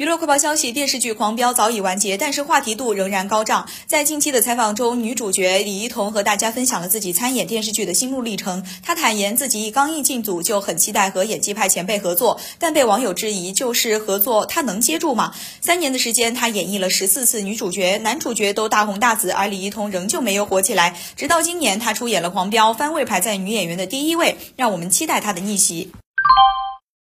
娱乐快报消息电视剧狂飙早已完结但是话题度仍然高涨。在近期的采访中女主角李一桐和大家分享了自己参演电视剧的心路历程。她坦言自己一刚一进组就很期待和演技派前辈合作但被网友质疑就是合作她能接住吗？三年的时间她演绎了十四次女主角男主角都大红大紫而李一桐仍旧没有火起来。直到今年她出演了狂飙番位排在女演员的第一位让我们期待她的逆袭。